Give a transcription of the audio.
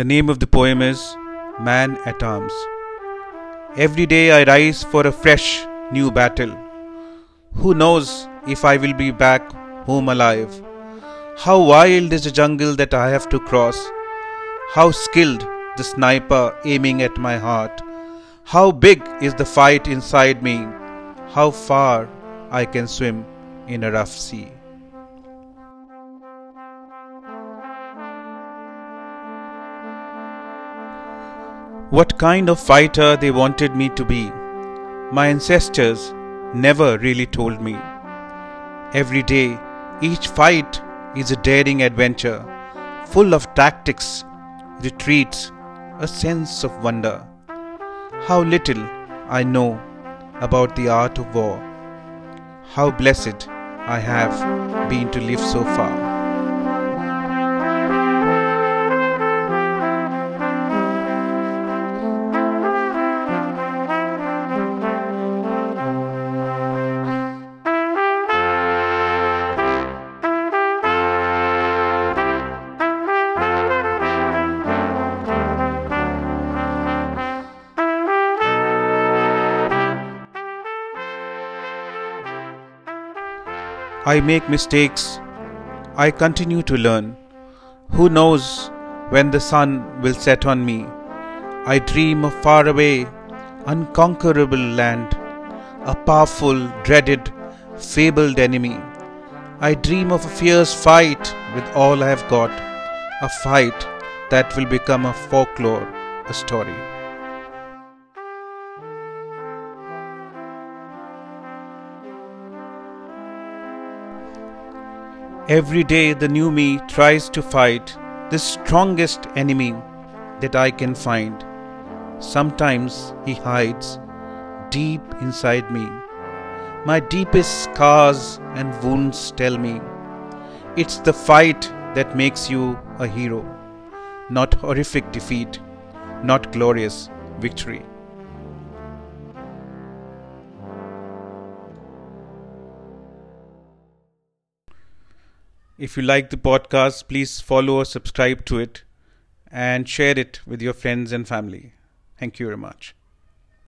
The name of the poem is Man at Arms. Every day I rise for a fresh new battle. Who knows if I will be back home alive? How wild is the jungle that I have to cross? How skilled the sniper aiming at my heart? How big is the fight inside me? How far I can swim in a rough sea? What kind of fighter they wanted me to be, my ancestors never really told me. Every day, each fight is a daring adventure, full of tactics, retreats, a sense of wonder. How little I know about the art of war. How blessed I have been to live so far. I make mistakes. I continue to learn. Who knows when the sun will set on me? I dream of faraway, unconquerable land, a powerful, dreaded, fabled enemy. I dream of a fierce fight with all I have got, a fight that will become a folklore, a story. Every day, the new me tries to fight the strongest enemy that I can find. Sometimes he hides deep inside me. My deepest scars and wounds tell me it's the fight that makes you a hero, not horrific defeat, not glorious victory. If you like the podcast, please follow or subscribe to it and share it with your friends and family. Thank you very much.